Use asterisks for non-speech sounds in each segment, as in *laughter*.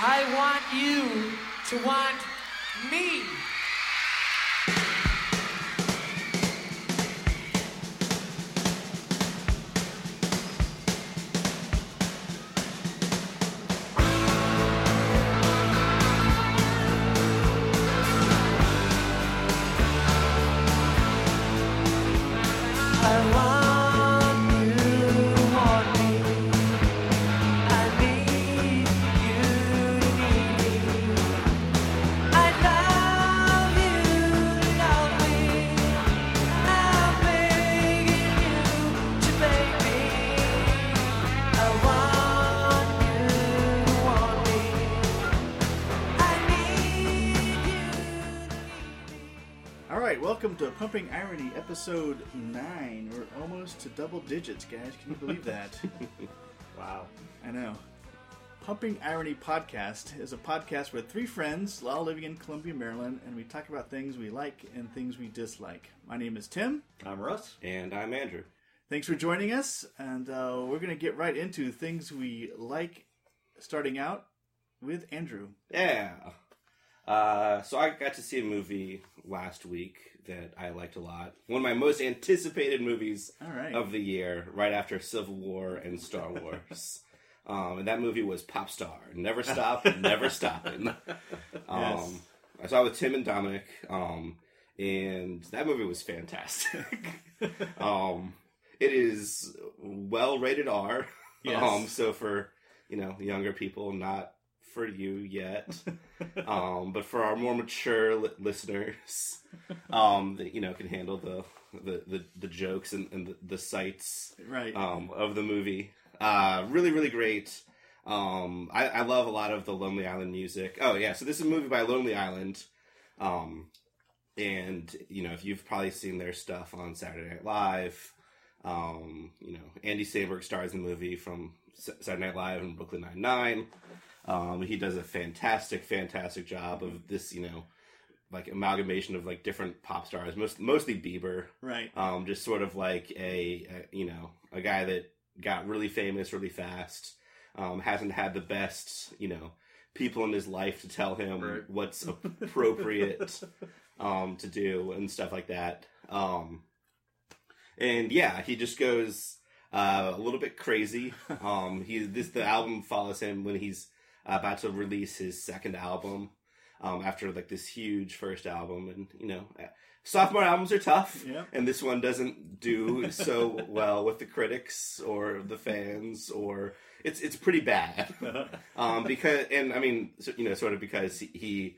I want you to want me. Pumping Irony, episode nine. We're almost to double digits, guys. Can you believe that? *laughs* Wow. I know. Pumping Irony podcast is a podcast with three friends, all living in Columbia, Maryland, and we talk about things we like and things we dislike. My name is Tim. I'm Russ. And I'm Andrew. Thanks for joining us, and uh, we're going to get right into things we like. Starting out with Andrew. Yeah. Uh, so I got to see a movie last week that I liked a lot. One of my most anticipated movies right. of the year, right after Civil War and Star Wars. *laughs* um, and that movie was Pop Star. Never stop, *laughs* never stopping. Um, Yes. I saw it with Tim and Dominic, um, and that movie was fantastic. *laughs* um, it is well rated R. Yes. Um, so for you know younger people, not for you yet, um, but for our more mature li- listeners, um, that you know can handle the the, the, the jokes and, and the, the sights Right. um, of the movie. Uh, really, really great. Um, I, I love a lot of the Lonely Island music. Oh yeah, so this is a movie by Lonely Island, um, and you know if you've probably seen their stuff on Saturday Night Live. Um, you know Andy Samberg stars in the movie from S- Saturday Night Live and Brooklyn Nine Nine. Um, he does a fantastic, fantastic job of this. You know, like amalgamation of like different pop stars, most mostly Bieber right. um, just sort of like a, a you know a guy that got really famous really fast um, hasn't had the best you know people in his life to tell him Right. what's *laughs* appropriate um, to do and stuff like that um, and yeah he just goes uh, a little bit crazy *laughs* um, he this the album follows him when he's about to release his second album um, after like this huge first album. And you know sophomore albums are tough. Yeah. and this one doesn't do so *laughs* well with the critics or the fans or it's it's pretty bad. *laughs* Um because and i mean so- you know sort of because he, he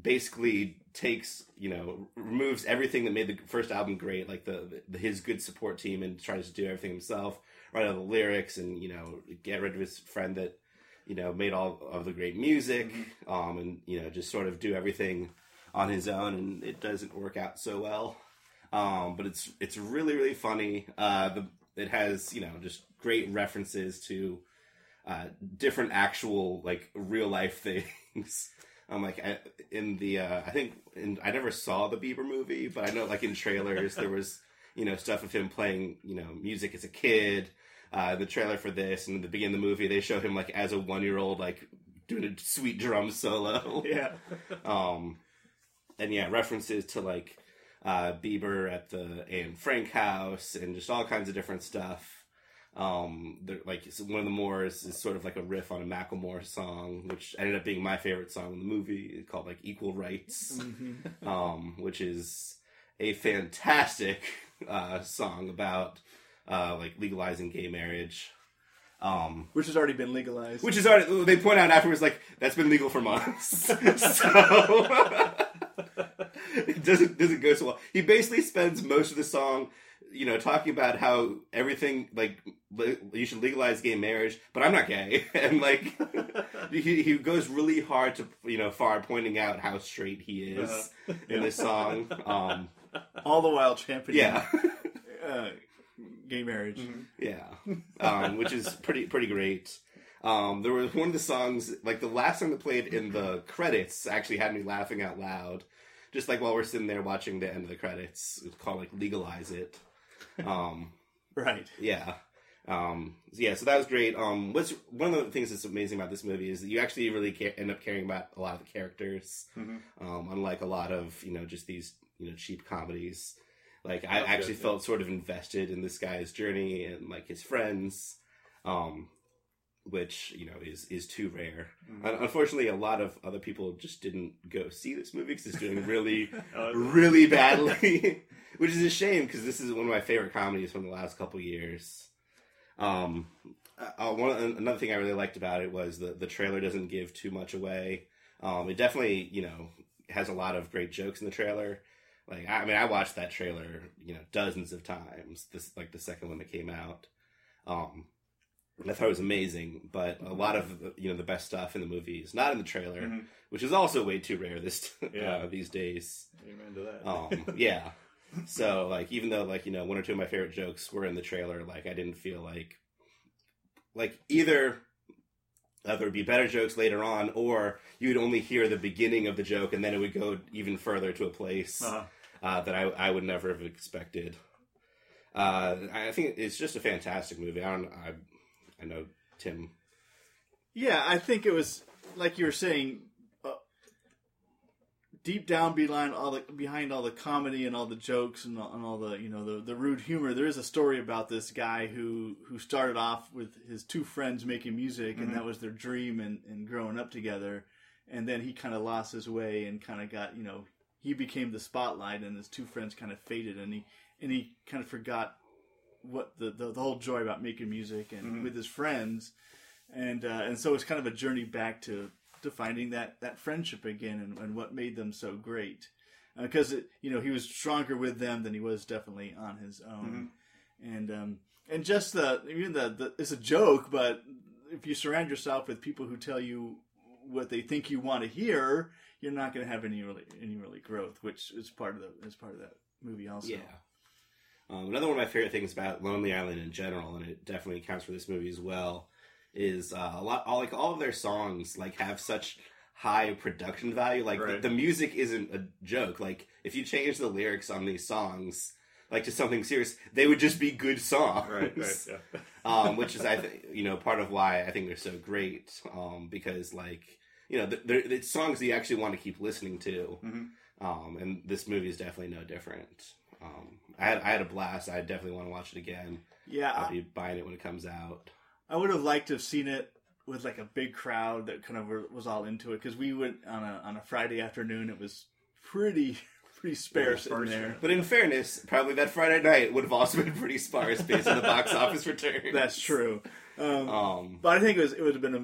basically takes you know removes everything that made the first album great like the, the his good support team and tries to do everything himself write all the lyrics and you know get rid of his friend that you know made all of the great music um and you know just sort of do everything on his own and it doesn't work out so well. Um but it's it's really really funny. Uh the it has you know just great references to uh different actual like real life *laughs* things. I'm like I, in the uh i think in i never saw the bieber movie but i know like in trailers there *laughs* was you know stuff of him playing you know music as a kid uh the trailer for this and at the beginning of the movie they show him like as a one year old like doing a sweet drum solo *laughs* yeah. *laughs* um, and yeah, references to like uh, Bieber at the Anne Frank house and just all kinds of different stuff. Um, like one of the Moors is sort of like a riff on a Macklemore song, which ended up being my favorite song in the movie, It's called like "Equal Rights," *laughs* um, which is a fantastic uh, song about uh, like legalizing gay marriage. Um, Which has already been legalized. which is already they point out afterwards like that's been legal for months *laughs* so *laughs* it doesn't doesn't go so well he basically spends most of the song you know talking about how everything like le- you should legalize gay marriage but i'm not gay *laughs* and like he, he goes really hard to you know far pointing out how straight he is Uh-huh. in this song um all the while championing yeah uh, gay marriage. Yeah, um, which is pretty pretty great. Um, there was one of the songs, like the last song that played in the credits, actually had me laughing out loud, just like while we're sitting there watching the end of the credits. It's called like "Legalize It." Um, *laughs* Right. yeah, Um, yeah, so that was great. Um, what's one of the things that's amazing about this movie is that you actually really ca- end up caring about a lot of the characters, Mhm. um, unlike a lot of you know just these you know cheap comedies. Like I actually good, felt sort of invested in this guy's journey and like his friends, um, which you know is is too rare. Mhm. Un- Unfortunately, a lot of other people just didn't go see this movie because it's doing really *laughs* Uh, *laughs* really badly, *laughs* which is a shame because this is one of my favorite comedies from the last couple years. Um, uh, one another thing I really liked about it was the the trailer doesn't give too much away. Um, it definitely you know has a lot of great jokes in the trailer. Like I, mean, I watched that trailer you know dozens of times. This like the second one that came out. Um, I thought it was amazing, but a lot of you know the best stuff in the movie is not in the trailer, Mhm. which is also way too rare this *laughs* Yeah. uh, these days. Amen to that. Um, *laughs* yeah. So like, even though like you know one or two of my favorite jokes were in the trailer, like I didn't feel like like either uh, there would be better jokes later on, or you would only hear the beginning of the joke, and then it would go even further to a place Uh-huh. Uh, that I I would never have expected. Uh, I think it's just a fantastic movie. I don't. I I know Tim. Yeah, I think it was like you were saying. Uh, deep down behind all the behind all the comedy and all the jokes and all, and all the you know the the rude humor, there is a story about this guy who who started off with his two friends making music, and that was their dream and and growing up together, and then he kind of lost his way and kind of got you know he became the spotlight, and his two friends kind of faded, and he and he kind of forgot what the, the the whole joy about making music and with his friends. And uh, and so it's kind of a journey back to to finding that that friendship again and, and what made them so great. Because you know he was stronger with them than he was definitely on his own. And um and just the even the, the it's a joke but if you surround yourself with people who tell you what they think you want to hear you're not going to have any really any really growth which is part of the is part of that movie also Yeah. Um, another one of my favorite things about Lonely Island in general, and it definitely counts for this movie as well, is uh, a lot. All, like all of their songs, like have such high production value. Like Right. the, the music isn't a joke. Like if you change the lyrics on these songs, like to something serious, they would just be good songs. Right, right, yeah. *laughs* um, which is I think you know part of why I think they're so great um, because like you know they're songs that you actually want to keep listening to, Mhm. um, and this movie is definitely no different. Um, I had I had a blast. I definitely want to watch it again. yeah I'll be buying it when it comes out. I would have liked to have seen it with like a big crowd that kind of was all into it because we went on a on a Friday afternoon. It was pretty *laughs* pretty sparse in there. But in fairness, probably that Friday night would have also *laughs* been pretty sparse based on the box *laughs* office return. That's true. Um, Um, but I think it was it would have been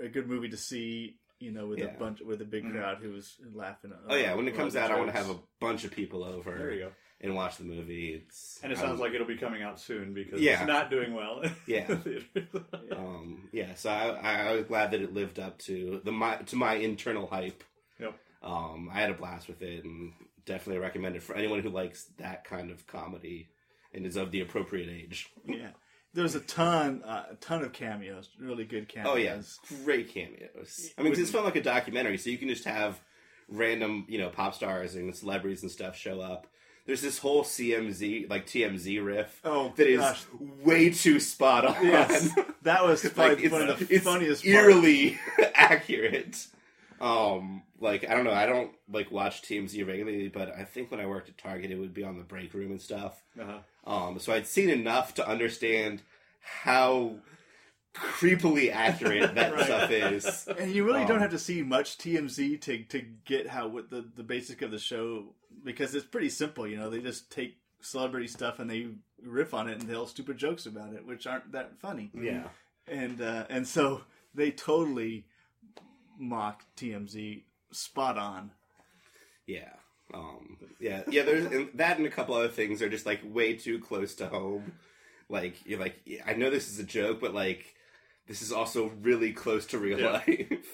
a, a, a good movie to see. You know, with Yeah. a bunch with a big Mhm. crowd who was laughing. oh yeah, when it comes the out, I want to have a bunch of people over There you go. and watch the movie. It's And it um, sounds like it'll be coming out soon because Yeah. it's not doing well. *laughs* Yeah. *laughs* um, yeah, so I, I, I was glad that it lived up to the my to my internal hype. Yep. Um, I had a blast with it, and definitely recommend it for anyone who likes that kind of comedy and is of the appropriate age. Yeah, there was a ton uh, a ton of cameos, really good cameos. Oh yeah, great cameos. I mean, 'cause it's felt like a documentary, so you can just have random, you know, pop stars and celebrities and stuff show up. There's this whole CMZ, like TMZ riff Oh, that is gosh. way too spot on. Yes, that was *laughs* like one of the funniest. eerily *laughs* accurate. Um, like I don't know, I don't like watch TMZ regularly, but I think when I worked at Target, it would be on the break room and stuff. uh-huh. Um, so I'd seen enough to understand how creepily accurate that *laughs* Right. stuff is. And you really Um, don't have to see much TMZ to to get how what the the basic of the show because it's pretty simple. You know, they just take celebrity stuff and they riff on it and tell stupid jokes about it, which aren't that funny. Yeah. And uh, and so they totally mock TMZ spot on. Yeah. Um, yeah, yeah. There's and that and a couple other things are just like way too close to home. Like you're like, I know this is a joke, but like this is also really close to real Yeah. life. *laughs*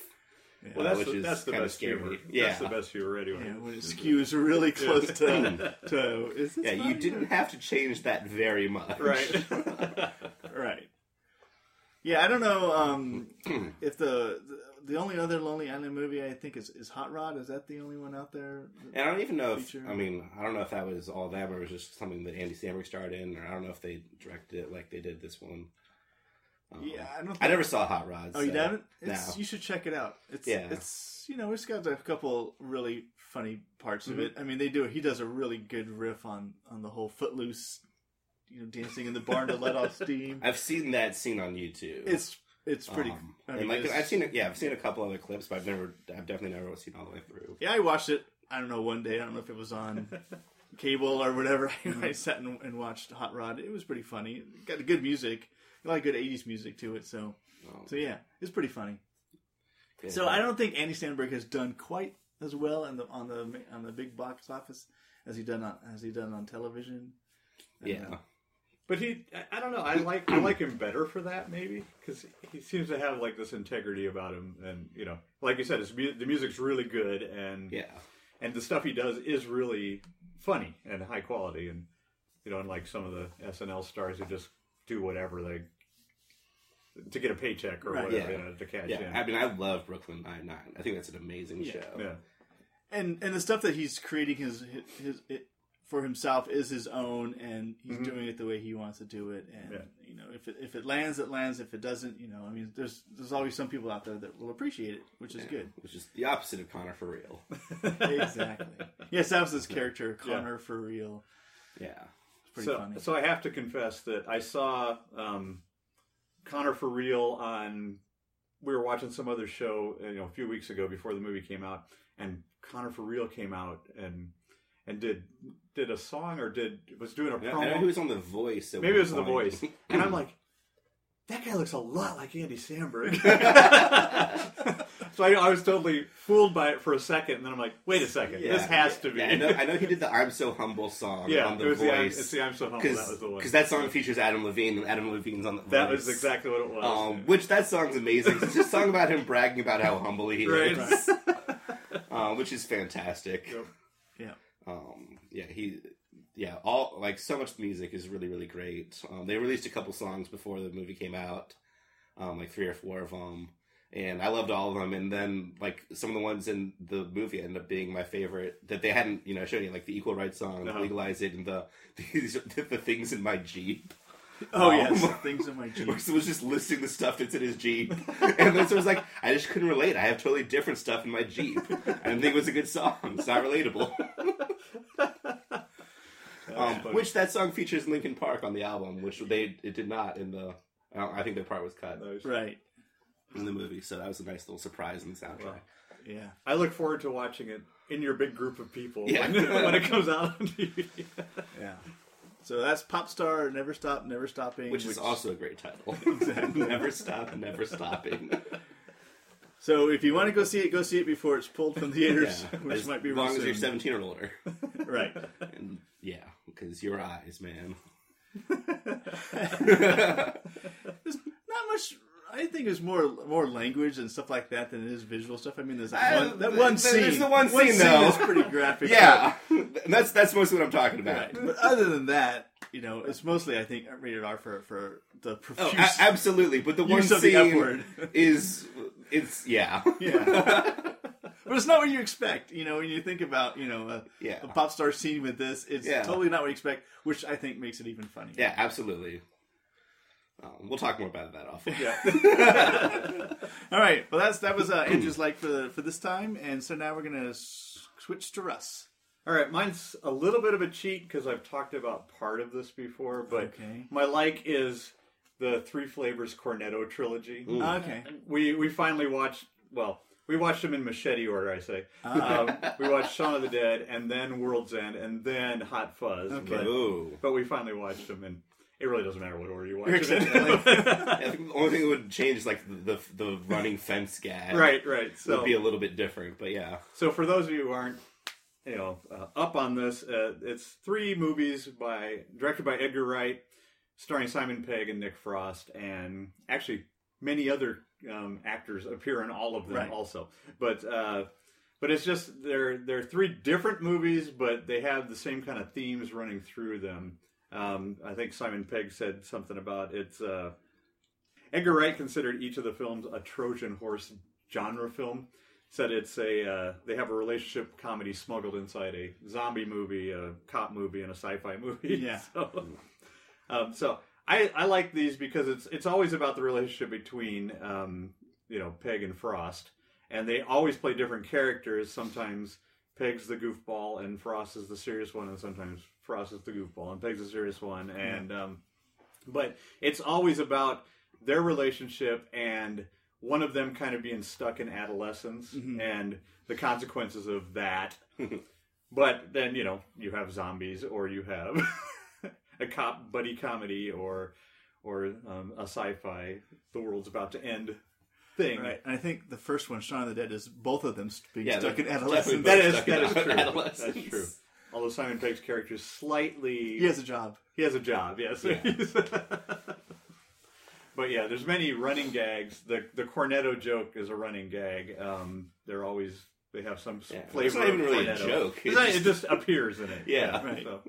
Well, that's which the, is that's the best scary. humor. Yeah. That's the best humor anyway. Yeah, when it skews really close to to is this Yeah, you funny? didn't have to change that very much. Right. *laughs* right. Yeah, I don't know um, if the, the only other Lonely Island movie I think is, is Hot Rod. Is that the only one out there? And I don't even know if I mean I don't know if that was all them or it was just something that Andy Samberg starred in, or I don't know if they directed it like they did this one. Um, Yeah, I don't. I never saw Hot Rods. Oh, you so- haven't? It's, No. You should check it out. It's Yeah. it's you know it's got a couple really funny parts Mm-hmm. of it. I mean, they do. He does a really good riff on on the whole footloose, you know, dancing in the barn to let off steam. I've seen that scene on YouTube. It's it's pretty. Um, I mean, and like it's- I've seen it. Yeah, I've seen a couple other clips, but I've never. I've definitely never seen all the way through. Yeah, I watched it. I don't know one day. I don't know if it was on *laughs* cable or whatever. *laughs* I sat and, and watched Hot Rod. It was pretty funny. It got good music, a lot of good '80s music to it. So, so yeah, it's pretty funny. yeah. So I don't think Andy Samberg has done quite as well in the on the on the big box office as he done on as he done on television. Yeah. Know. But he, I- I don't know. I like I like him better for that maybe because he seems to have like this integrity about him, and you know, like you said, his, mu- the music's really good, and Yeah. and the stuff he does is really funny and high quality, and you know, unlike some of the SNL stars who just do whatever they to get a paycheck or Right. whatever, Yeah. you know, to cash Yeah. in. I mean, I love Brooklyn Nine Nine. I think that's an amazing Yeah. show. yeah. And and the stuff that he's creating his his, his it, for himself is his own, and he's Mhm. doing it the way he wants to do it. And Yeah. you know, if it if it lands, it lands. If it doesn't, you know, I mean, there's there's always some people out there that will appreciate it, which is Yeah. good. Which is the opposite of Conner for real. *laughs* exactly. Yes, that was his character, Conner for real. Yeah. It's pretty so, funny. so I have to confess that I saw um, Conner for real on. We were watching some other show, you know, a few weeks ago before the movie came out, and Conner for real came out and and did did a song or did was doing a promo. I know he was on The Voice. Maybe it was the voice, *clears throat* and I'm like, that guy looks a lot like Andy Samberg. *laughs* *laughs* so I, I was totally fooled by it for a second, and then I'm like, wait a second, Yeah. this has to be. Yeah, I know. I know he did the "I'm So Humble" song Yeah, on The Voice it's the I'm so humble. That was the one. because that song features Adam Levine, and Adam Levine's on The Voice. That was exactly what it was. Um, which that song's amazing. It's just a song about him bragging about how humble he *laughs* Right. is, um, which is fantastic. Yep. yeah. Um, yeah, he, yeah, all like so much music is really really great. Um, they released a couple songs before the movie came out, um, like three or four of them, and I loved all of them. And then like some of the ones in the movie ended up being my favorite that they hadn't you know shown you, like the Equal Rights song, Uh-huh. Legalize It, and the *laughs* these the, the things in my Jeep. Oh Um, yes, *laughs* things in my Jeep. It was just listing the stuff that's in his Jeep. and then so it was like, I just couldn't relate. I have totally different stuff in my Jeep. I didn't think it was a good song. It's not relatable. *laughs* *laughs* Um, which that song features Linkin Park on the album, which they it did not in the. I, I think that part was cut Nice. Right. in the movie, so that was a nice little surprise in the soundtrack. Wow. Yeah. I look forward to watching it in your big group of people Yeah. when, *laughs* when it comes out on TV. *laughs* Yeah. So that's Pop Star, Never Stop, Never Stopping. Which is also a great title. Exactly. never stop, never stopping. So if you want to go see it, go see it before it's pulled from theaters, *laughs* Yeah, *laughs* which as might be long real as you're 17 or older. *laughs* Right. And yeah, because your eyes, man. There's not much. I think there's more more language and stuff like that than it is visual stuff. I mean, there's that one, that one scene. there's the one scene, though. is pretty graphic. *laughs* Yeah, that's that's mostly what I'm talking about. right. But other than that, you know, it's mostly I think rated R for for the Oh, profuse a- absolutely. But the one of the scene *laughs* is it's yeah, Yeah. But it's not what you expect, you know. When you think about, you know, a, Yeah. a pop star scene with this, it's Yeah. totally not what you expect, which I think makes it even funnier. yeah, absolutely. Um, we'll talk more about that off. Yeah. *laughs* All right. Well, that's that was uh, Andrew's like for for this time, and so now we're gonna s- switch to Russ. All right, mine's a little bit of a cheat because I've talked about part of this before, but Okay. my like is the Three Flavors Cornetto trilogy. Okay. We we finally watched. Well, we watched them in machete order. I say. Um, we watched Shaun of the Dead, and then World's End, and then Hot Fuzz. Okay. But, but we finally watched them, and it really doesn't matter what order you watch it in. I *laughs* the only thing that would change is like the the, running fence gag. right, right. So it'd be a little bit different, but yeah. So for those of you who aren't, you know, uh, up on this, uh, it's three movies by directed by Edgar Wright, starring Simon Pegg and Nick Frost, and actually many other um, actors appear in all of them Right. also. But uh, but it's just they're they're three different movies, but they have the same kind of themes running through them. Um, I think Simon Pegg said something about it's. Uh, Edgar Wright considered each of the films a Trojan horse genre film. Said it's a uh, they have a relationship comedy smuggled inside a zombie movie, a cop movie, and a sci-fi movie. Yeah. *laughs* So, um, so I, I like these because it's it's always about the relationship between um, you know Pegg and Frost, and they always play different characters. Sometimes Pegg's the goofball and Frost is the serious one, and sometimes Is the goofball and Pegg's a serious one. And um, but it's always about their relationship and one of them kind of being stuck in adolescence and the consequences of that. *laughs* but then you know you have zombies or you have *laughs* a cop buddy comedy or or um, a sci-fi the world's about to end thing. Right. And I think the first one, Shaun of the Dead, is both of them being Yeah, stuck in adolescence. That is that is true. That's true. Although Simon Pegg's character is slightly He has a job. he has a job, yes. *laughs* but yeah, there's many running gags. The the Cornetto joke is a running gag. Um, they're always they have some Yeah. flavor. It's not even of really a joke. It's It's not- just- it just appears in it. *laughs* Yeah. Right. So,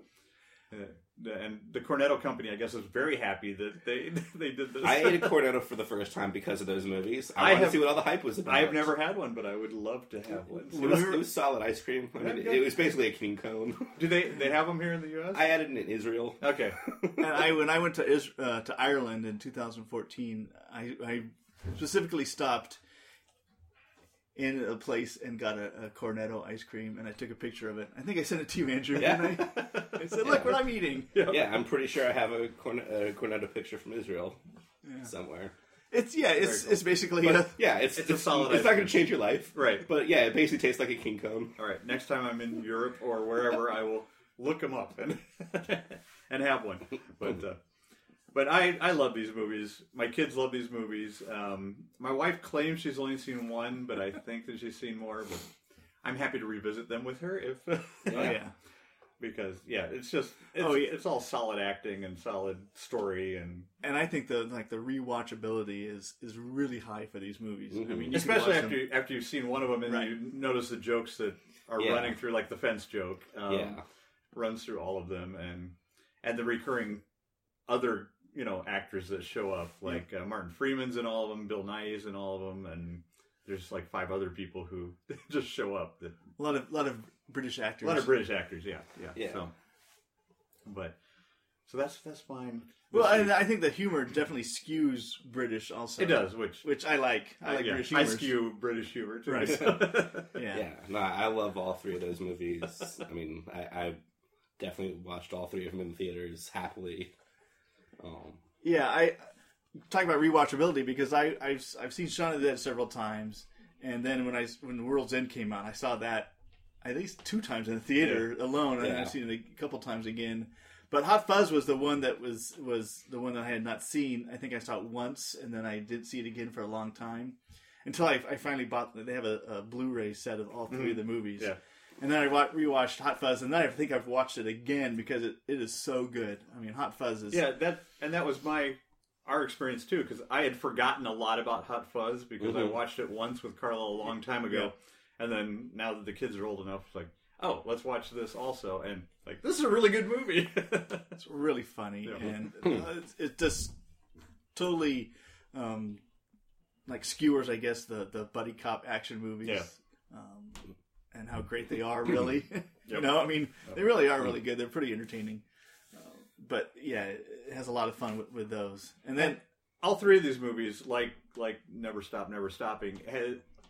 yeah. And the Cornetto company, I guess, is very happy that they *laughs* they did this. I ate a cornetto for the first time because of those movies. I, I wanted have- to see what all the hype was about. I've never had one, but I would love to have one. It was, it was solid ice cream. I mean, it was basically a king cone. Do they they have them here in the U.S.? I had it in Israel. okay. and I when I went to Is- uh, to Ireland in 2014, I, I specifically stopped in a place and got a, a cornetto ice cream, and I took a picture of it. I think I sent it to you, Andrew. Yeah. didn't I? *laughs* I said, "Look what I'm eating." Yeah, I'm pretty sure I have a, corn- a cornetto picture from Israel somewhere. It's yeah, it's cool. it's basically But- a, Yeah, it's It's a solid It's ice not going to change your life, Right. But yeah, it basically tastes like a king cone. All right. Next time I'm in Europe or wherever, I will look them up and *laughs* and have one. But uh, but I I love these movies. My kids love these movies. Um, my wife claims she's only seen one, but I think that she's seen more. But I'm happy to revisit them with her if *laughs* oh yeah. because yeah, it's just it's, Oh, yeah. it's all solid acting and solid story and And I think the like the rewatchability is is really high for these movies. I mean, you especially after you, after you've seen one of them and Right. you notice the jokes that are Yeah. running through, like the fence joke. Um, Yeah. runs through all of them and and the recurring other you know actors that show up like uh, Martin Freeman's in all of them, Bill Nighy's in all of them, and there's like five other people who *laughs* just show up. That, a lot of lot of British actors. a lot of British actors, yeah, yeah, Yeah. So, but so that's that's fine. Well, I. I think the humor definitely skews British also. it does, which which I like. I like yeah, British humor. I humor. skew British humor too. Right. so. *laughs* Yeah. Yeah, no, I love all three of those movies. I mean, I, I definitely watched all three of them in theaters happily. Um, Yeah, I talk about rewatchability because I I've I've seen Shaun of the Dead several times, and then when I when the World's End came out, I saw that at least two times in the theater alone, and Yeah. I've seen it a couple times again. But Hot Fuzz was the one that was was the one that I had not seen. I think I saw it once, and then I didn't see it again for a long time until I, I finally bought. They have a, a Blu-ray set of all 3 of the movies. Yeah. And then I wa- rewatched Hot Fuzz, and then I think I've watched it again because it, it is so good. I mean, Hot Fuzz is Yeah, that and that was my our experience too because I had forgotten a lot about Hot Fuzz because I Mhm. watched it once with Carla a long time ago, and then now that the kids are old enough, it's like, oh, let's watch this also, and like this is a really good movie. *laughs* It's really funny, Yeah. and uh, it's, it just totally um, like skewers, I guess, the the buddy cop action movies, Yeah. um, and how great they are. Really, *laughs* *laughs* you know, I mean, they really are really good. They're pretty entertaining. Uh, but yeah, it has a lot of fun with, with those. And then All three of these movies, like like Never Stop, Never Stopping,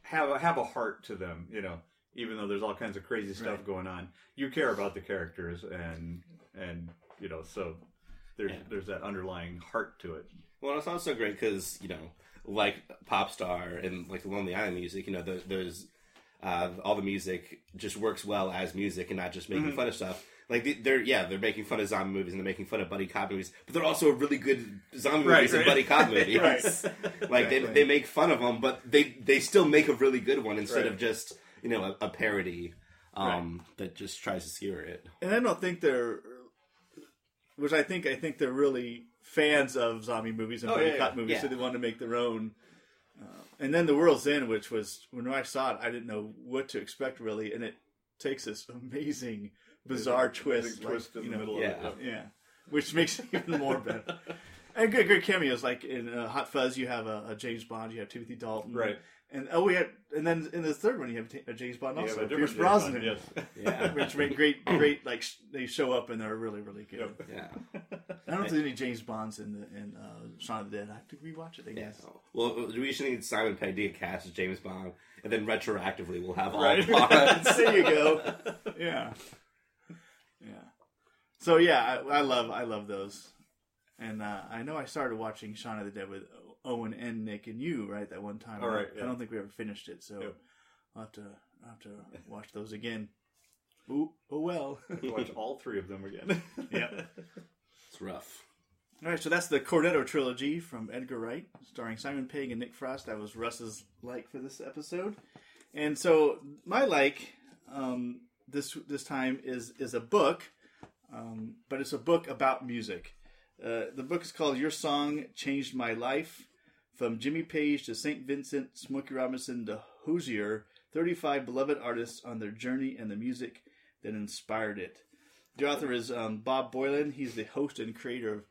have a, have a heart to them. You know, even though there's all kinds of crazy stuff Right. going on, you care about the characters, and and you know, so there's Yeah. there's that underlying heart to it. well, it's also great because you know, like pop star and like the Lonely Island music, you know, those uh, all the music just works well as music and not just making fun of stuff. Like they- they're yeah, they're making fun of zombie movies and they're making fun of buddy cop movies, but they're also really good zombie Right, movies and buddy cop *laughs* movies. Right. *laughs* Like they, they make fun of them, but they they still make a really good one instead Right. of just you know a, a parody um, that just tries to skewer it. and I don't think they're, which I think I think they're really fans of zombie movies and Oh, buddy yeah, cop yeah. movies, so they want to make their own. Uh, and then the World's End, which was when I saw it, I didn't know what to expect really, and it takes this amazing, bizarre twist, Big twist like, in you the know, middle yeah. of it. yeah, which makes it even more better. *laughs* And good, good cameos like in uh, Hot Fuzz, you have a, a James Bond, you have Timothy Dalton, Right. And oh, we had, and then in the third one, you have a James Bond also, have Pierce James Brosnan. Bond, yes. Yeah, *laughs* which make great, great. Like they show up and they're really, really good. Yep. yeah. *laughs* I don't think there's any James Bonds in the in uh, Shaun of the Dead. I have to rewatch it. I Yeah. guess. Well, we should need Simon Pegg to get cast as James Bond, and then retroactively we'll have all Right. Bonds. *laughs* there you go. Yeah. Yeah. So yeah, I, I love I love those, and uh, I know I started watching Shaun of the Dead with Owen and Nick and you right that one time. All right, I yeah. don't think we ever finished it, so Yep. I'll have to I'll have to watch those again. Ooh, oh well. *laughs* Watch all three of them again. *laughs* yeah. It's rough. All right, so that's the Cornetto trilogy from Edgar Wright, starring Simon Pegg and Nick Frost. That was Russ's like for this episode, and so my like um, this this time is is a book, um, but it's a book about music. Uh, the book is called "Your Song Changed My Life." From Jimmy Page to St. Vincent, Smokey Robinson to Hozier, 35 beloved artists on their journey and the music that inspired it. The author is um, Bob Boilen. He's the host and creator of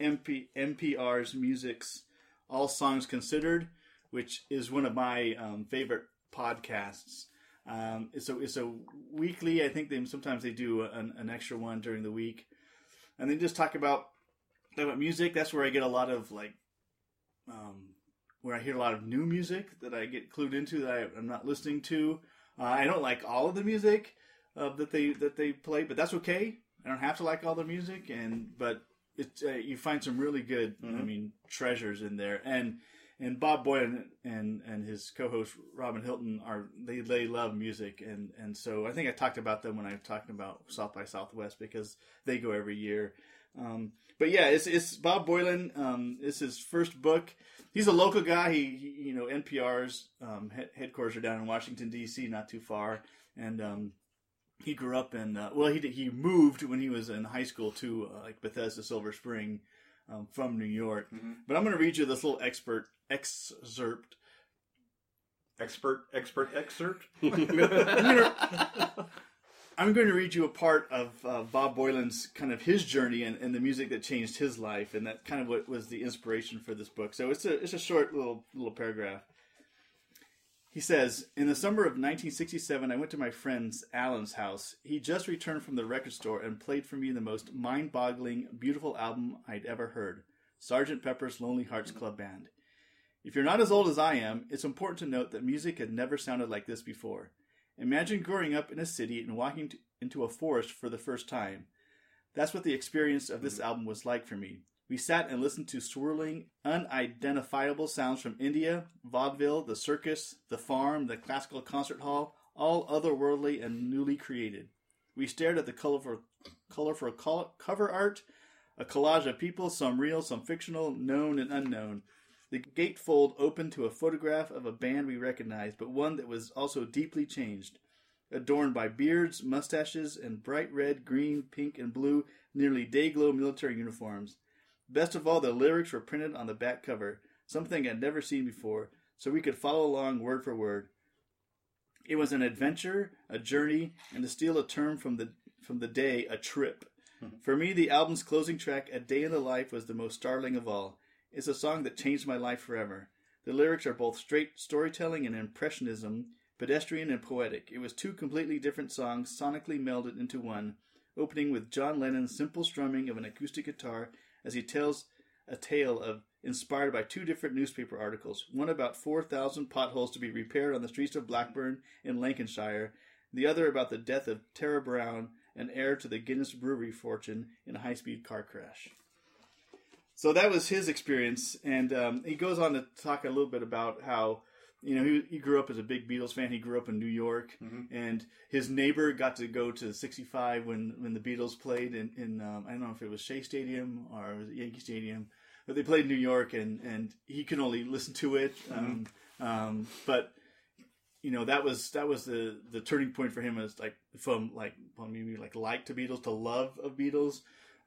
MP, NPR's Music's All Songs Considered, which is one of my um, favorite podcasts. Um, it's a it's a weekly. I think they sometimes they do an, an extra one during the week, and they just talk about about music. That's where I get a lot of like, um, where I hear a lot of new music that I get clued into that I, I'm not listening to. Uh, I don't like all of the music uh, that they that they play, but that's okay. I don't have to like all the music, and but it uh, you find some really good, I mean, treasures in there. And and Bob Boilen and and his co-host Robin Hilton are they they love music, and and so I think I talked about them when I was talking about South by Southwest because they go every year. Um, but yeah, it's it's Bob Boilen. Um, it's his first book. He's a local guy. He, he you know NPR's um, head, headquarters are down in Washington D.C., not too far, and um, he grew up in uh, well he did- he moved when he was in high school to uh, like Bethesda Silver Spring um, from New York. But I'm going to read you this little expert excerpt. expert, expert excerpt. *laughs* I'm going to read you a part of uh, Bob Boilen's kind of his journey and, and the music that changed his life, and that kind of what was the inspiration for this book. So it's a it's a short little little paragraph. He says, In the summer of 1967, I went to my friend's Alan's house. He just returned from the record store and played for me the most mind boggling, beautiful album I'd ever heard Sgt. Pepper's Lonely Hearts Club Band. If you're not as old as I am, it's important to note that music had never sounded like this before. Imagine growing up in a city and walking to, into a forest for the first time. That's what the experience of this mm-hmm. album was like for me. We sat and listened to swirling, unidentifiable sounds from India, vaudeville, the circus, the farm, the classical concert hall, all otherworldly and newly created. We stared at the colorful, colorful col- cover art, a collage of people, some real, some fictional, known and unknown. The gatefold opened to a photograph of a band we recognized, but one that was also deeply changed. Adorned by beards, mustaches, and bright red, green, pink, and blue, nearly day-glow military uniforms. Best of all, the lyrics were printed on the back cover, something I'd never seen before, so we could follow along word for word. It was an adventure, a journey, and to steal a term from the from the day, a trip. Hmm. For me, the album's closing track, "A Day in the Life," was the most startling of all. It's a song that changed my life forever. The lyrics are both straight storytelling and impressionism, pedestrian and poetic. It was two completely different songs sonically melded into one, opening with John Lennon's simple strumming of an acoustic guitar as he tells a tale of inspired by two different newspaper articles, one about 4,000 potholes to be repaired on the streets of Blackburn in Lancashire, the other about the death of Tara Brown, an heir to the Guinness Brewery fortune in a high-speed car crash. So that was his experience, and um, he goes on to talk a little bit about how you know he, he grew up as a big Beatles fan. He grew up in New York, and his neighbor got to go to '65 when when the Beatles played in, in um, I don't know if it was Shea Stadium or Yankee Stadium, but they played in New York, and and he could only listen to it. Um, um, but you know that was that was the the turning point for him as like from like well, maybe like like to Beatles to love of Beatles.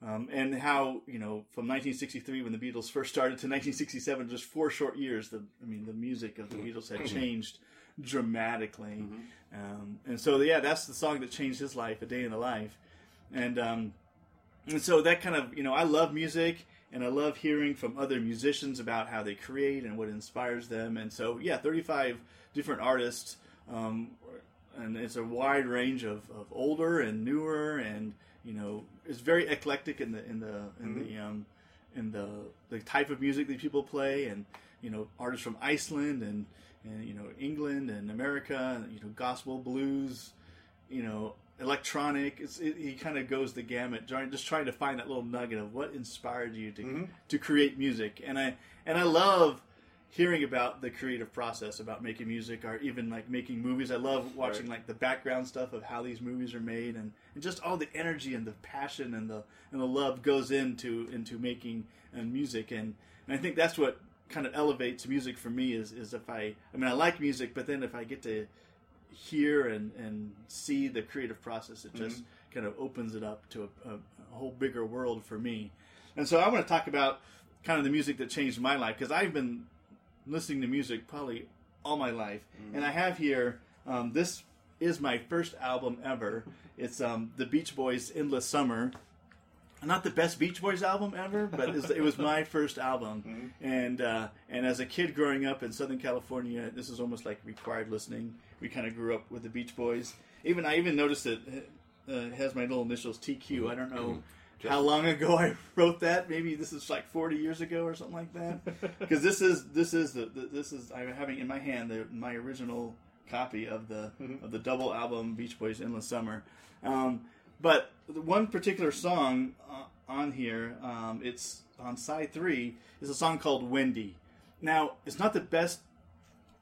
Um, and how you know from 1963 when the Beatles first started to 1967, just four short years. The I mean the music of the Beatles had changed dramatically, um, and so yeah, that's the song that changed his life, "A Day in the Life," and um, and so that kind of you know I love music and I love hearing from other musicians about how they create and what inspires them, and so yeah, 35 different artists. And it's a wide range of, of older and newer, and you know, it's very eclectic in the in the in the um, in the the type of music that people play, and you know, artists from Iceland and and you know England and America, and, you know, gospel blues, you know, electronic. It's, it, he kind of goes the gamut, trying, just trying to find that little nugget of what inspired you to to create music. And I and I love hearing about the creative process about making music or even like making movies. I love watching like the background stuff of how these movies are made and, and just all the energy and the passion and the and the love goes into into making and music. And, and I think that's what kind of elevates music for me is is if I I mean I like music but then if I get to hear and, and see the creative process it just mm-hmm. kind of opens it up to a, a, a whole bigger world for me. And so I want to talk about kind of the music that changed my life because I've been listening to music probably all my life, and I have here um, this is my first album ever. It's um, the Beach Boys' "Endless Summer." Not the best Beach Boys album ever, but it was my first album, *laughs* and uh, and as a kid growing up in Southern California, this is almost like required listening. We kind of grew up with the Beach Boys. Even I even noticed it uh, has my little initials TQ. I don't know how long ago I *laughs* wrote that. Maybe this is like 40 years ago or something like that. *laughs* Because this is this is the, the this is I'm having in my hand the, my original copy of the of the double album Beach Boys Endless Summer. Um, but the one particular song uh, on here, um, it's on side three, is a song called Wendy. Now it's not the best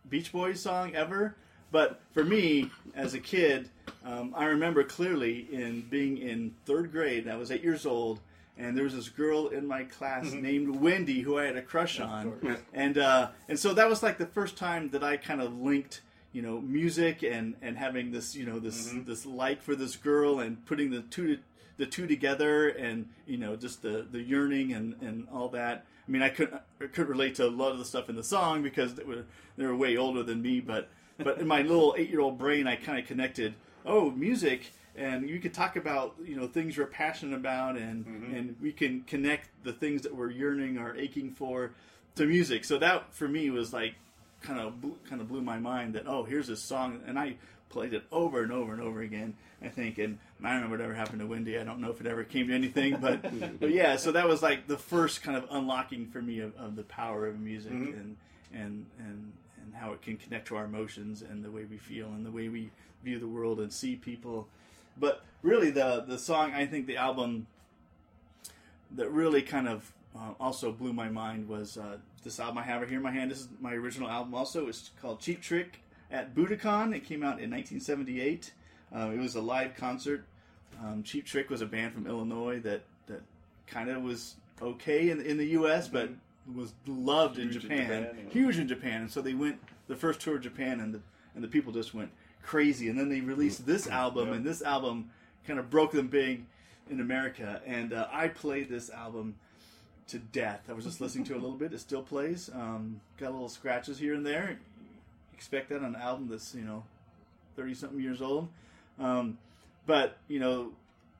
Beach Boys song ever, but for me, as a kid, um, I remember clearly in being in third grade. I was eight years old, and there was this girl in my class named Wendy who I had a crush on, and uh, and so that was like the first time that I kind of linked, you know, music and and having this, you know, this this like for this girl and putting the two the two together, and you know, just the the yearning and and all that. I mean, I could I could relate to a lot of the stuff in the song because they were they were way older than me, but but in my little eight year old brain, I kind of connected. Oh, music, and you could talk about you know things you're passionate about, and mm-hmm. and we can connect the things that we're yearning or aching for to music. So that for me was like kind of kind of blew my mind that oh here's this song, and I played it over and over and over again. I think, and I don't know whatever happened to Wendy. I don't know if it ever came to anything, but *laughs* but yeah. So that was like the first kind of unlocking for me of, of the power of music mm-hmm. and and and and how it can connect to our emotions and the way we feel and the way we view the world and see people. But really, the the song I think the album that really kind of uh, also blew my mind was uh, this album I have right here in my hand. This is my original album. Also, it's called Cheap Trick at Budokan. It came out in 1978. Um, it was a live concert. Um, Cheap Trick was a band from Illinois that that kind of was okay in in the U.S., but was loved in Huge in Japan, Japan, yeah. huge in Japan. And so they went the first tour of Japan, and the and the people just went crazy. And then they released this album, Yeah. and this album kind of broke them big in America. And uh, I played this album to death. I was just listening to it a little bit. It still plays. Um, got a little scratches here and there. Expect that on an album that's you know thirty something years old. Um, but you know,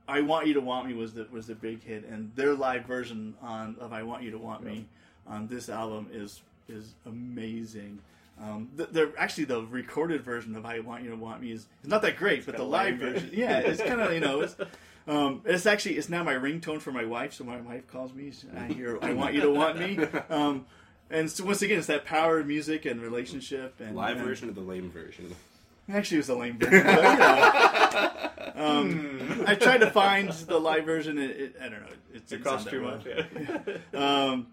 I want you to want me was the was the big hit, and their live version on of I want you to want me on this album is is amazing. Um, the, the actually the recorded version of I want you to want me is, is not that great, but the live version, yeah, it's kind of you know. It's, um, it's actually it's now my ringtone for my wife. So my wife calls me. I hear "I want you to want me," *laughs* um, and so once again, it's that power of music and relationship and Live and- version of the lame version? Actually, it was a lame version. But, you know, *laughs* um, I tried to find the live version. It, it, I don't know. It, It didn't too much. well. Yeah. *laughs* Um,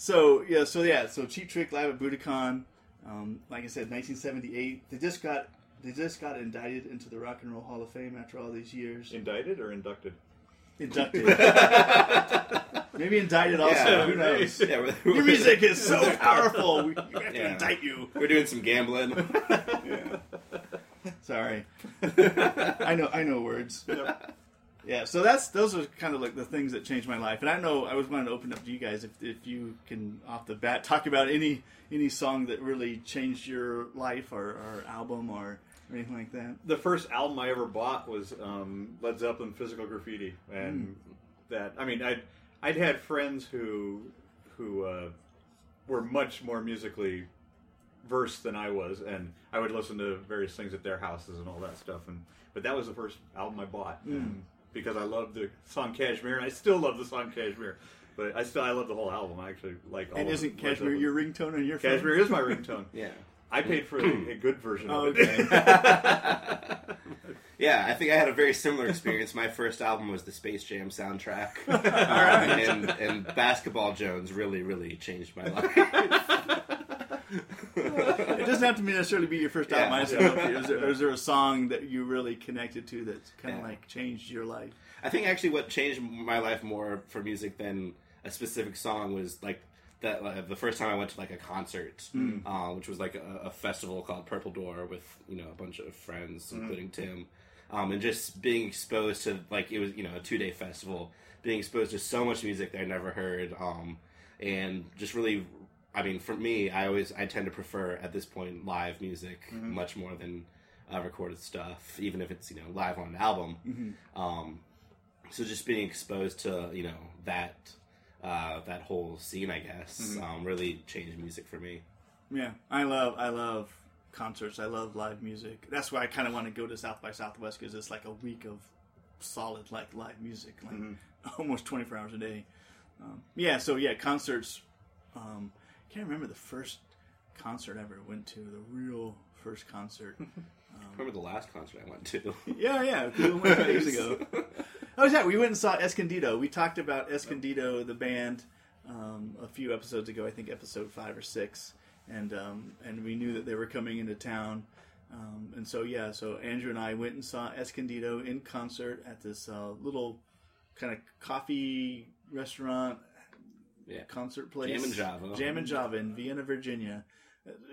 so yeah, so yeah, so Cheap Trick live at Budokan. Um, like I said, 1978. They just got they just got indicted into the Rock and Roll Hall of Fame after all these years. Indicted or inducted? Inducted. *laughs* Maybe indicted also. Yeah. Who knows? *laughs* Yeah, we're- Your music is so powerful. We, we have to indict you. We're doing some gambling. *laughs* Sorry. I know I know words. Yeah, so that's those are kind of like the things that changed my life. And I know I was wanting to open up to you guys if, if you can off the bat talk about any any song that really changed your life or, or album or anything like that. the first album I ever bought was um, Led Zeppelin Physical Graffiti, and that I mean I'd I'd had friends who who uh, were much more musically versed than I was, and I would listen to various things at their houses and all that stuff. And but that was the first album I bought Mm. and because I love the song Kashmir, and I still love the song Kashmir. But I still I love the whole album. I actually like. All and isn't Led Kashmir Zeppelin. your ringtone on your phone? Kashmir is my ringtone. *laughs* Yeah. I paid for a, a good version Oh, of it. okay. *laughs* Yeah, I think I had a very similar experience. My first album was the Space Jam soundtrack, *laughs* Um, and, and Basketball Jones really, really changed my life. It doesn't have to necessarily be your first album. Yeah. I just know if is, there, is there a song that you really connected to that's kind of Yeah. like changed your life? I think actually what changed my life more for music than a specific song was like that. Uh, the first time I went to like a concert, uh, which was like a, a festival called Purple Door with you know a bunch of friends, including Tim, um, and just being exposed to like it was you know a two day festival, being exposed to so much music that I never heard, um, and just really. I mean, for me, I always I tend to prefer at this point live music much more than uh, recorded stuff, even if it's you know live on an album. Um, so just being exposed to you know that uh, that whole scene, I guess, um, really changed music for me. Yeah, I love I love concerts. I love live music. That's why I kind of want to go to South by Southwest because it's like a week of solid like live music, like *laughs* almost twenty four hours a day. Um, yeah, so yeah, concerts. Um, can't remember the first concert I ever went to. The real first concert. i *laughs* remember the last concert I went to. *laughs* Yeah, yeah, we went two years ago. *laughs* Oh, yeah, we went and saw Escondido. We talked about Escondido, the band, um, a few episodes ago. I think episode five or six, and um, and we knew that they were coming into town. Um, and so yeah, so Andrew and I went and saw Escondido in concert at this uh, little kind of coffee restaurant yeah, concert place. Jammin Java. Jammin Java in Vienna, Virginia.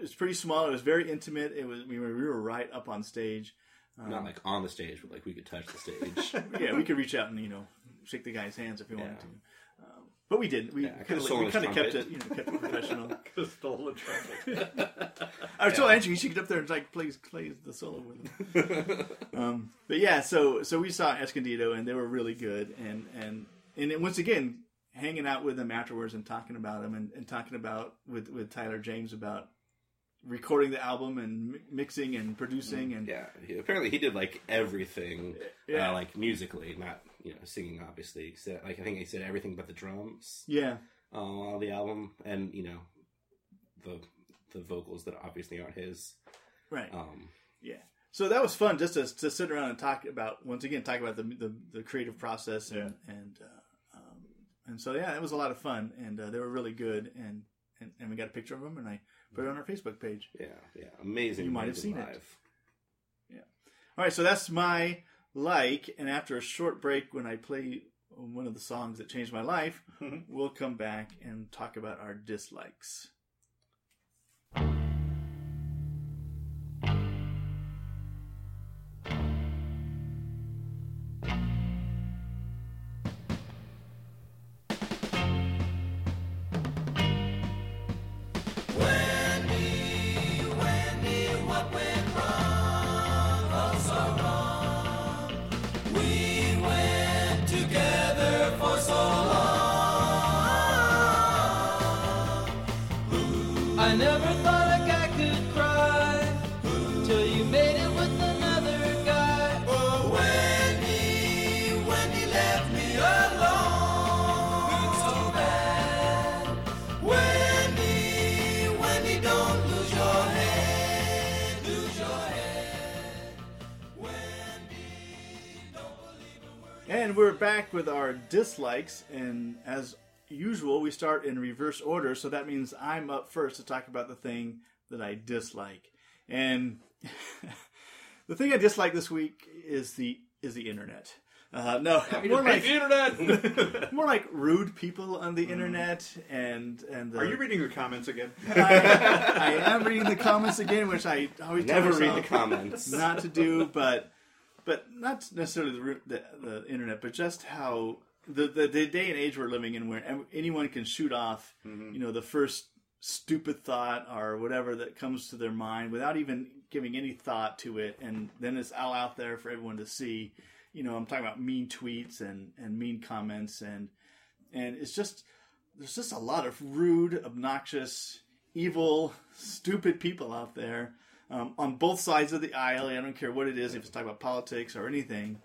It's pretty small. It was very intimate. It was we were we were right up on stage. not like on the stage, but like we could touch the stage. *laughs* yeah, we could reach out and you know shake the guy's hands if we wanted Yeah. to, um, but we didn't. We Yeah, kind could've of stolen we his kind of kept it, you know, kept it professional. Just stole the trumpet. *laughs* I told Andrew she should get up there and like play play the solo with him. *laughs* um, but yeah, so so we saw Escondido and they were really good, and and and then once again hanging out with them afterwards and talking about them and, and talking about with with Tyler James about recording the album and mi- mixing and producing and yeah, he, apparently he did like everything, Yeah. uh, like musically, not you know singing. Obviously, said, like I think he said everything but the drums yeah. uh, on the album, and you know the the vocals that obviously aren't his. Right. Um, Yeah. So that was fun just to, to sit around and talk about once again talk about the the, the creative process and and uh, and so yeah it was a lot of fun and uh, they were really good and, and and we got a picture of them and I put it on our Facebook page. yeah, yeah, amazing. You might have seen it. live. All right, so that's my like and after a short break when I play one of the songs that changed my life, *laughs* we'll come back and talk about our dislikes. Our dislikes, and as usual, we start in reverse order. So that means I'm up first to talk about the thing that I dislike. And *laughs* the thing I dislike this week is the is the internet. Uh, no, *laughs* more like internet. *laughs* more like rude people on the internet, and and the, Are you reading the comments again? I, I am reading the comments again, which I always tell Never read the comments. not to do, but but not necessarily the, the, the internet, but just how the, the the day and age we're living in, where anyone can shoot off, mm-hmm. you know, the first stupid thought or whatever that comes to their mind without even giving any thought to it, and then it's all out there for everyone to see. You know, I'm talking about mean tweets and and mean comments and and it's just there's just a lot of rude, obnoxious, evil, stupid people out there um, on both sides of the aisle. I don't care what it is, if it's talking about politics or anything.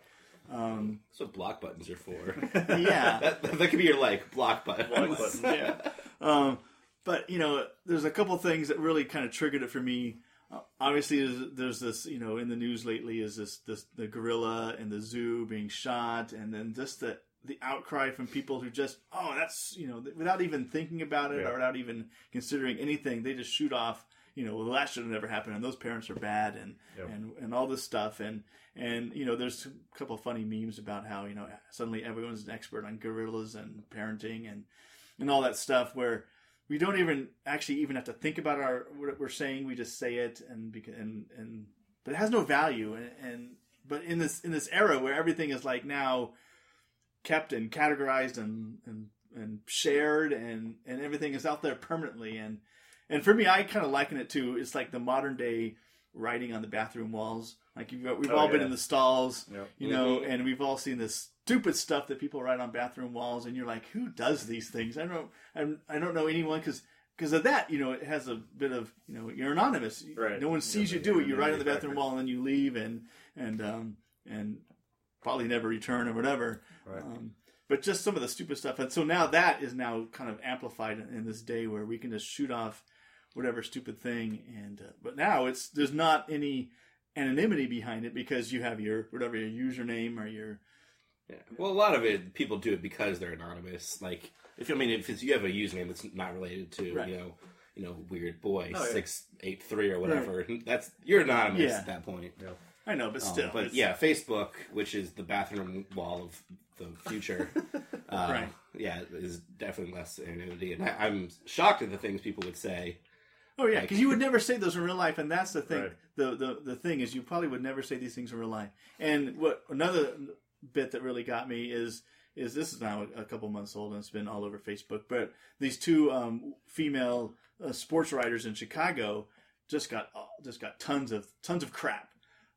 Um, That's what block buttons are for. *laughs* yeah, *laughs* that, that could be your like block button. Block button. yeah. *laughs* Um, but you know, there's a couple things that really kind of triggered it for me. Uh, obviously, there's, there's this, you know, in the news lately is this, this the gorilla in the zoo being shot, and then just the the outcry from people who just, oh, that's you know, without even thinking about it Yeah. or without even considering anything, they just shoot off. You know, well, that should have never happened, and those parents are bad, and Yep. and and all this stuff, and and you know, there's a couple of funny memes about how you know suddenly everyone's an expert on gorillas and parenting and and all that stuff where we don't even actually even have to think about our what we're saying. We just say it, and and and but it has no value. And, and but in this in this era where everything is like now kept and categorized and and and shared, and and everything is out there permanently. And and for me, I kind of liken it to it's like the modern day writing on the bathroom walls. Like you've got, we've Oh, all been in the stalls, Yep. you know, Mhm. and we've all seen this stupid stuff that people write on bathroom walls, and you're like, who does these things? I don't, I'm, I don't know anyone because because of that, you know, it has a bit of, you know, you're anonymous. Right. No one sees Yeah, you do it. You write on the bathroom wall, and then you leave, and and um and probably never return or whatever. Right. Um, but just some of the stupid stuff, and so now that is now kind of amplified in, in this day where we can just shoot off whatever stupid thing, and uh, but now it's there's not any anonymity behind it because you have your whatever your username or your Yeah. Well, a lot of it, people do it because they're anonymous. Like, if I mean, if it's, you have a username that's not related to, Right. you know, you know, weird boy Oh, yeah. six eight three or whatever, *laughs* that's you're anonymous Yeah. at that point. I know, but Um, still, but it's- yeah, Facebook, which is the bathroom wall of the future, *laughs* uh, Right. Yeah, is definitely less anonymity, and I, I'm shocked at the things people would say. Oh yeah, because you would *laughs* never say those in real life, and that's the thing. Right. The, the the thing is, you probably would never say these things in real life. And what another bit that really got me is is this is now a couple months old and it's been all over Facebook. But these two um, female uh, sports writers in Chicago just got uh, just got tons of tons of crap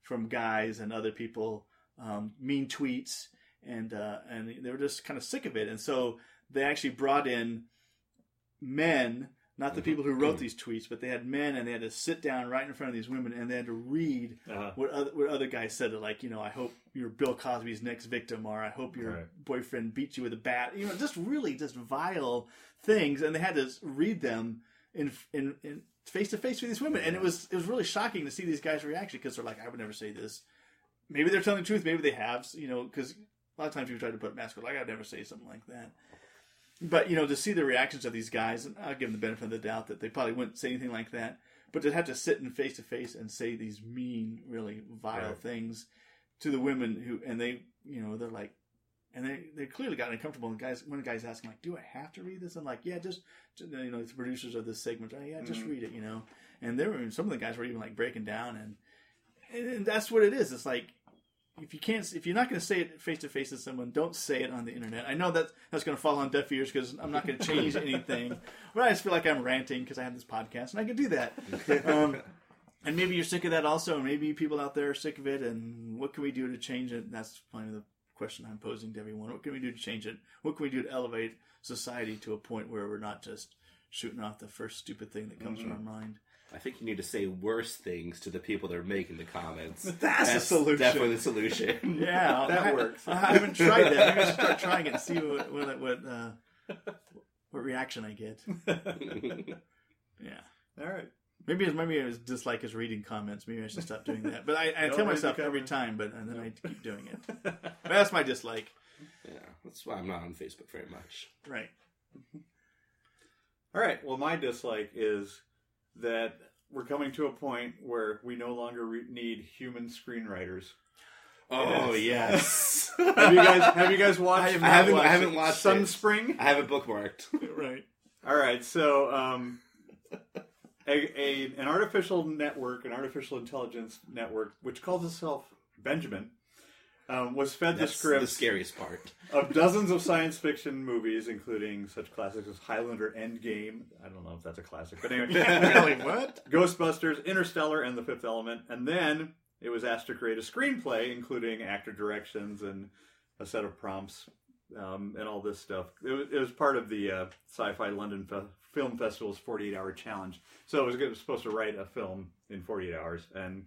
from guys and other people, um, mean tweets, and uh, and they were just kind of sick of it. And so they actually brought in men, not the people who wrote these tweets, but they had men and they had to sit down right in front of these women and they had to read Uh-huh. what other, what other guys said. Like, you know, I hope you're Bill Cosby's next victim, or I hope your Right. boyfriend beat you with a bat. You know, just really just vile things, and they had to read them in in. in Face to face with these women, and it was it was really shocking to see these guys' reaction because they're like, I would never say this. Maybe they're telling the truth. Maybe they have, you know, because a lot of times people try to put a mask on. Like, I'd never say something like that. But you know, to see the reactions of these guys, and I'll give them the benefit of the doubt that they probably wouldn't say anything like that. But to have to sit in face to face and say these mean, really vile Right. things to the women who, and they, you know, they're like, and they they clearly got uncomfortable. And guys, one of the guy's asking like, "Do I have to read this?" I'm like, "Yeah, just, just you know, the producers of this segment, oh, yeah, just mm-hmm. read it," you know. And there were some of the guys were even like breaking down, and and that's what it is. It's like if you can't, if you're not going to say it face to face to someone, don't say it on the internet. I know that that's going to fall on deaf ears because I'm not going to change anything. *laughs* But I just feel like I'm ranting because I have this podcast and I can do that. *laughs* Um, and maybe you're sick of that also. and Maybe people out there are sick of it. And what can we do to change it? That's probably the question I'm posing to everyone. What can we do to change it? What can we do to elevate society to a point where we're not just shooting off the first stupid thing that comes to our mind? I think you need to say worse things to the people that are making the comments. *laughs* That's the solution. Definitely the solution. *laughs* Yeah, *laughs* That I, works. I haven't tried that. Maybe I should start trying it and see what what what, uh, what reaction I get. Yeah, All right. maybe it's, maybe it's dislike his reading comments. Maybe I should stop doing that. But I, I tell myself every time, but and then I keep doing it. But that's my dislike. yeah, that's why I'm not on Facebook very much. Right. All right. Well, my dislike is that we're coming to a point where we no longer re- need human screenwriters. Oh yes, *laughs* Have you guys Have you guys watched? I have I not haven't. I watched haven't it. watched it. Sunspring. I have it bookmarked. *laughs* Right. All right, so um, a, a an artificial network, an artificial intelligence network, which calls itself Benjamin, um, was fed the script. the scariest part. of dozens of science fiction movies, including such classics as Highlander, Endgame. I don't know if that's a classic, but anyway, *laughs* really? What? Ghostbusters, Interstellar, and The Fifth Element, and then it was asked to create a screenplay, including actor directions and a set of prompts. um, and all this stuff. It was, it was part of the uh, Sci-Fi London Fe- Film Festival's 48 hour challenge. So it was, it was supposed to write a film in 48 hours, and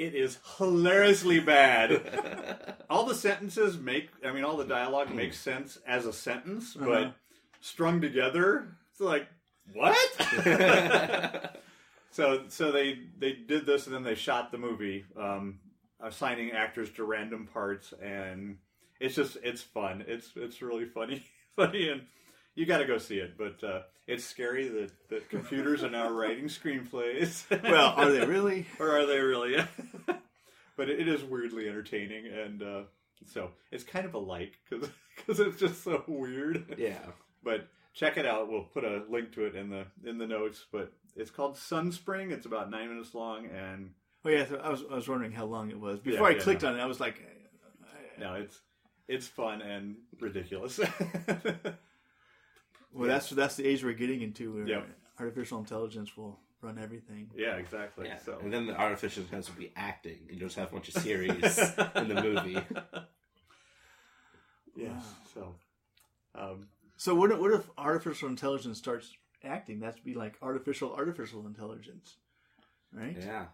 it is hilariously bad. *laughs* all the sentences make, I mean, all the dialogue makes sense as a sentence, Uh-huh. but strung together, it's like what? *laughs* so so they they did this and then they shot the movie, um, assigning actors to random parts, and it's just it's fun. It's it's really funny, *laughs* funny, and you got to go see it. But uh, it's scary that that computers are now writing screenplays. *laughs* Well, are they really? or are they really? *laughs* but it, it is weirdly entertaining, and uh, so it's kind of a like because *laughs* it's just so weird. Yeah. But check it out. We'll put a link to it in the in the notes. But it's called Sunspring. It's about nine minutes long, and Oh yeah, so I was I was wondering how long it was before Yeah, I yeah, clicked no. on it. I was like, no, it's it's fun and ridiculous. Well, that's that's the age we're getting into. Where Yep. artificial intelligence will run everything. yeah, exactly. Yeah. So And then the artificial intelligence will be acting. You just have a bunch of series in the movie. *laughs* yes, so um, So what if, what if artificial intelligence starts acting? That's be like artificial artificial intelligence, right? Yeah.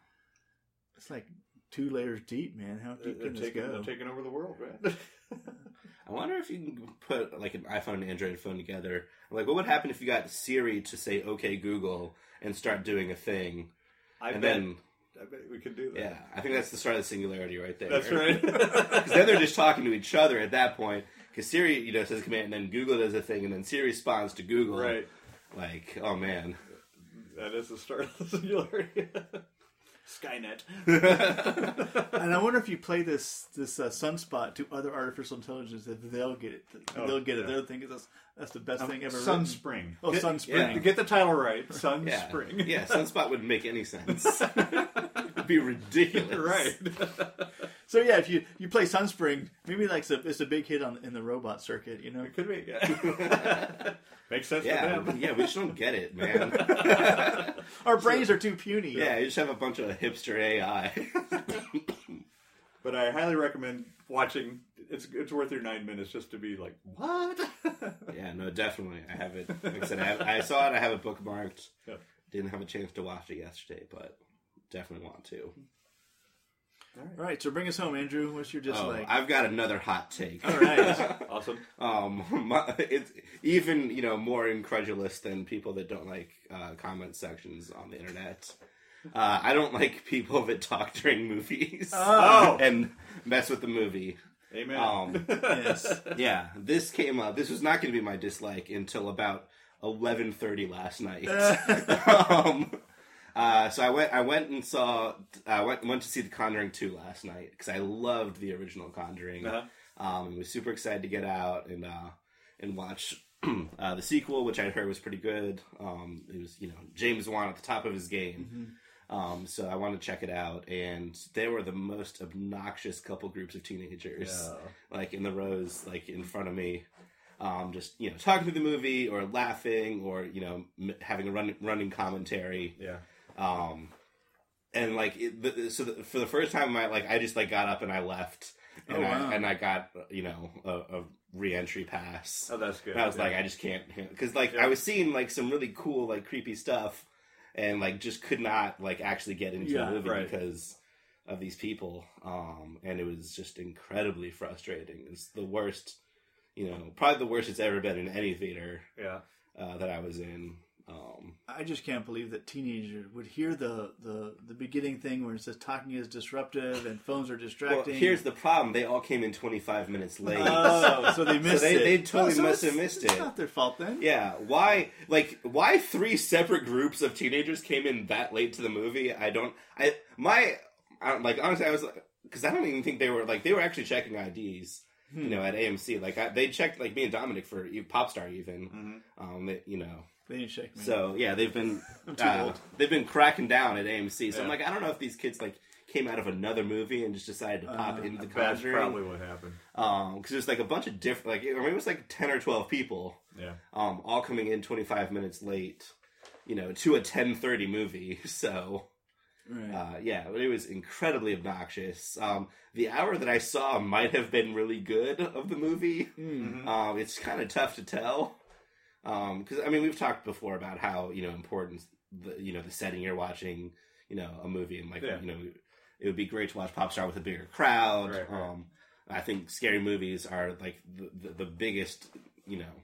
It's like two layers deep, man. How deep they're can this taking go? they're taking over the world, man. *laughs* I wonder if you can put like an iPhone and Android phone together. Like, what would happen if you got Siri to say "Okay, Google" and start doing a thing, I and bet, then I bet we could do that. yeah, I think that's the start of the singularity right there. That's right. *laughs* Because then they're just talking to each other at that point. Because Siri, you know, says a command, and then Google does a thing, and then Siri responds to Google. right. Like, oh man. That is the start of the singularity. *laughs* Skynet. *laughs* And I wonder if you play this this uh, sunspot to other artificial intelligence, if they'll get it. Oh, they'll get it. yeah. They'll think that's that's the best thing ever. written. Sunspring. Oh, Get- Sunspring. yeah, get the title right. *laughs* Yeah. Sunspring. Yeah, Sunspot wouldn't make any sense. *laughs* It'd be ridiculous. right. So yeah, if you you play Sunspring, maybe like it's a, it's a big hit on in the robot circuit. You know, It could be. Yeah. *laughs* Makes sense Yeah, for them. yeah, we just don't get it, man. *laughs* our brains are too puny. Yeah, you just have a bunch of hipster AI. But I highly recommend watching. It's it's worth your nine minutes just to be like, what? *laughs* yeah, no, definitely. I have it. Like I said, I, have, I saw it. I have it bookmarked. Yep. Didn't have a chance to watch it yesterday, but definitely want to. All right, so bring us home, Andrew. What's your Oh, dislike? I've got another hot take. All right. *laughs* awesome. Um, *laughs* my, it's even you know more incredulous than people that don't like uh, comment sections on the internet. Uh, I don't like people that talk during movies Oh. *laughs* and mess with the movie. Amen. Um, yes. yeah, this came up. This was not going to be my dislike until about eleven thirty last night. um, uh, so I went. I went and saw. I went went to see The Conjuring two last night because I loved the original Conjuring. Uh-huh. Um, and was super excited to get out and uh, and watch *clears throat* uh, the sequel, which I heard was pretty good. Um, it was you know James Wan at the top of his game. Um, so I wanted to check it out, and they were the most obnoxious couple groups of teenagers, like in the rows, like in front of me, um, just you know talking to the movie or laughing or you know m- having a run- running commentary. yeah. Um, and like it, the, so the, for the first time, I like I just like got up and I left, and Oh, wow. I and I got you know a, a re-entry pass. Oh, that's good. And I was Yeah. like, I just can't, because like Yeah. I was seeing like some really cool, like creepy stuff, and like just could not like actually get into Yeah, the movie right. because of these people, um, and it was just incredibly frustrating. It's the worst, you know, probably the worst it's ever been in any theater yeah. uh, that I was in. Um, I just can't believe that teenagers would hear the, the, the beginning thing where it says talking is disruptive and phones are well, distracting. here's the problem: they all came in 25 minutes late. oh, so they *laughs* missed they- it. they totally so must have missed it's it. not their fault then. Yeah, why like why three separate groups of teenagers came in that late to the movie? I don't. I my I, don't- like honestly, I was because I don't even think they were like they were actually checking IDs. You know, at AMC, like I, they checked like me and Dominic for Popstar even. Um, they, you know, They didn't shake me. so yeah, they've been *laughs* uh, old. they've been cracking down at AMC. So I'm like, I don't know if these kids like came out of another movie and just decided to pop Uh, into the That's Conjuring. probably what happened. Um, because there's like a bunch of different, like I mean, it was like ten or twelve people Yeah. um, all coming in 25 minutes late, you know, to a 10:30 movie. *laughs* So, Right. Uh, yeah, but it was incredibly obnoxious. Um, the hour that I saw might have been really good of the movie. Mm. Um, it's kind of tough to tell because I mean we've talked before about how you know important the you know the setting you're watching you know a movie and like Yeah. you know it would be great to watch Pop Star with a bigger crowd. Right, right. Um, I think scary movies are like the, the, the biggest you know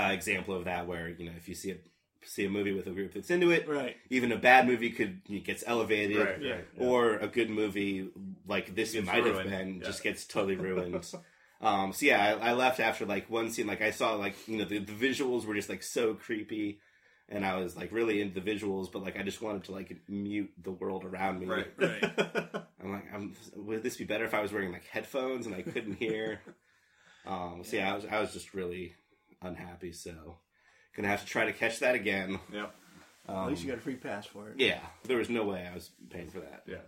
uh, example of that where you know if you see a see a movie with a group that's into it, Right. even a bad movie could gets elevated Right, right. yeah. or a good movie like this might have been yeah. just gets totally ruined. *laughs* um, so yeah, I, I left after like one scene. Like I saw like you know the, the visuals were just like so creepy, and I was like really into the visuals, but like I just wanted to like mute the world around me. right, *laughs* Right. I'm like, I'm, would this be better if I was wearing like headphones and I couldn't hear? *laughs* um, so yeah, I was I was just really unhappy. So gonna have to try to catch that again. yeah, At least you got a free pass for it. Yeah, there was no way I was paying for that. yeah.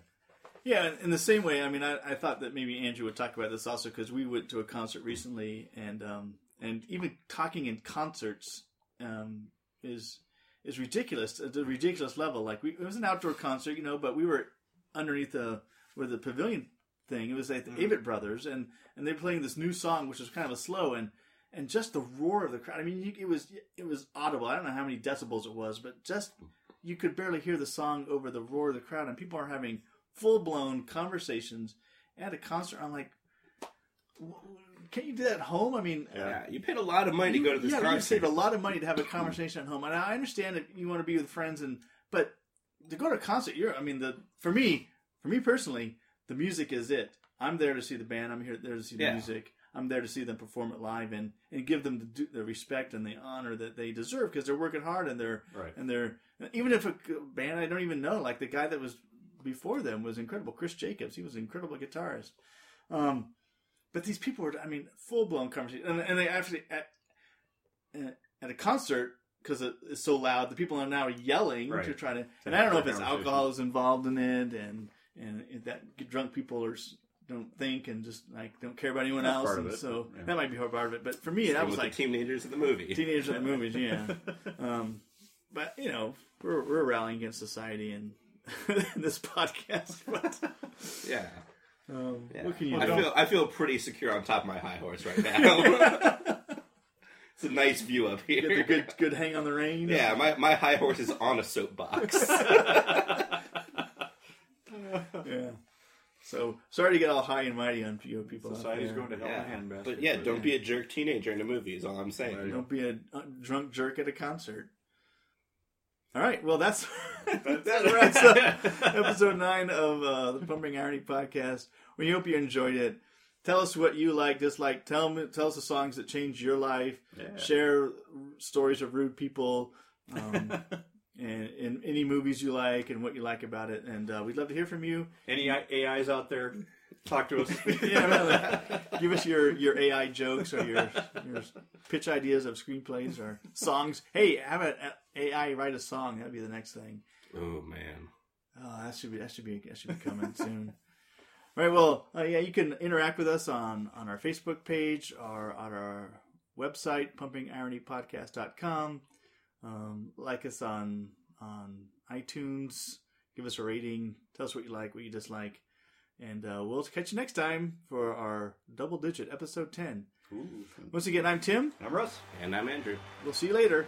Yeah, in the same way, I mean, I, I thought that maybe Andrew would talk about this also because we went to a concert recently, and um, and even talking in concerts um, is is ridiculous at a ridiculous level. Like we, it was an outdoor concert, you know, but we were underneath the where the pavilion thing. It was like the Avett Brothers, and and they're playing this new song, which was kind of a slow and. And just the roar of the crowd. I mean, it was it was audible. I don't know how many decibels it was, but just you could barely hear the song over the roar of the crowd, and people are having full blown conversations at a concert. I'm like, can't you do that at home? I mean, Yeah, uh, you paid a lot of money to go to this yeah, you saved a lot of money to have a conversation at home. And I understand that you want to be with friends, and but to go to a concert, you're. I mean, the for me, for me personally, the music is it. I'm there to see the band. I'm here there to see the Yeah. music. I'm there to see them perform it live and, and give them the, the respect and the honor that they deserve because they're working hard and they're Right. and they're even if a band I don't even know like the guy that was before them was incredible Chris Jacobs he was an incredible guitarist um, but these people were I mean full blown conversation and, and they actually at, at a concert because it, it's so loud the people are now yelling Right. to try to To and I don't know if it's alcohol is involved in it and and that drunk people are don't think and just like don't care about anyone That's else and it, so yeah. that might be part of it but for me that Same was like the teenagers of the movie. teenagers in the movies, *laughs* yeah. Um, but you know, we're we're rallying against society and *laughs* this podcast. But *laughs* yeah. um, yeah. what can you I do? feel I feel pretty secure on top of my high horse right now. *laughs* it's a nice view up Get the here. good good hang on the rein. Yeah, my, my high horse is on a soapbox. yeah. So sorry to get all high and mighty on you people. Society's going to hell in yeah. a handbasket. But yeah, don't be a jerk teenager in a movie is all I'm saying. Don't be a drunk jerk at a concert. All right, well that's *laughs* that wraps up *laughs* episode nine of uh, the Pumping Irony podcast. We hope you enjoyed it. Tell us what you like, dislike. Tell me, tell us the songs that changed your life. Yeah. Share stories of rude people, um, *laughs* and, and any movies you like and what you like about it. And uh, we'd love to hear from you. Any AIs out there? Talk to us. *laughs* Yeah, really. *laughs* Give us your, your AI jokes or your your pitch ideas of screenplays or songs. Hey, have an AI write a song. That'd be the next thing. Oh man. Oh, that should be that should be that should be coming soon. All right. Well, uh, yeah, you can interact with us on on our Facebook page or on our website, pumpingironypodcast.com. Um, like us on on iTunes. Give us a rating. Tell us what you like, what you dislike, and uh, we'll catch you next time for our double digit episode ten. Ooh. Once again, I'm Tim. I'm Russ. And I'm Andrew. We'll see you later.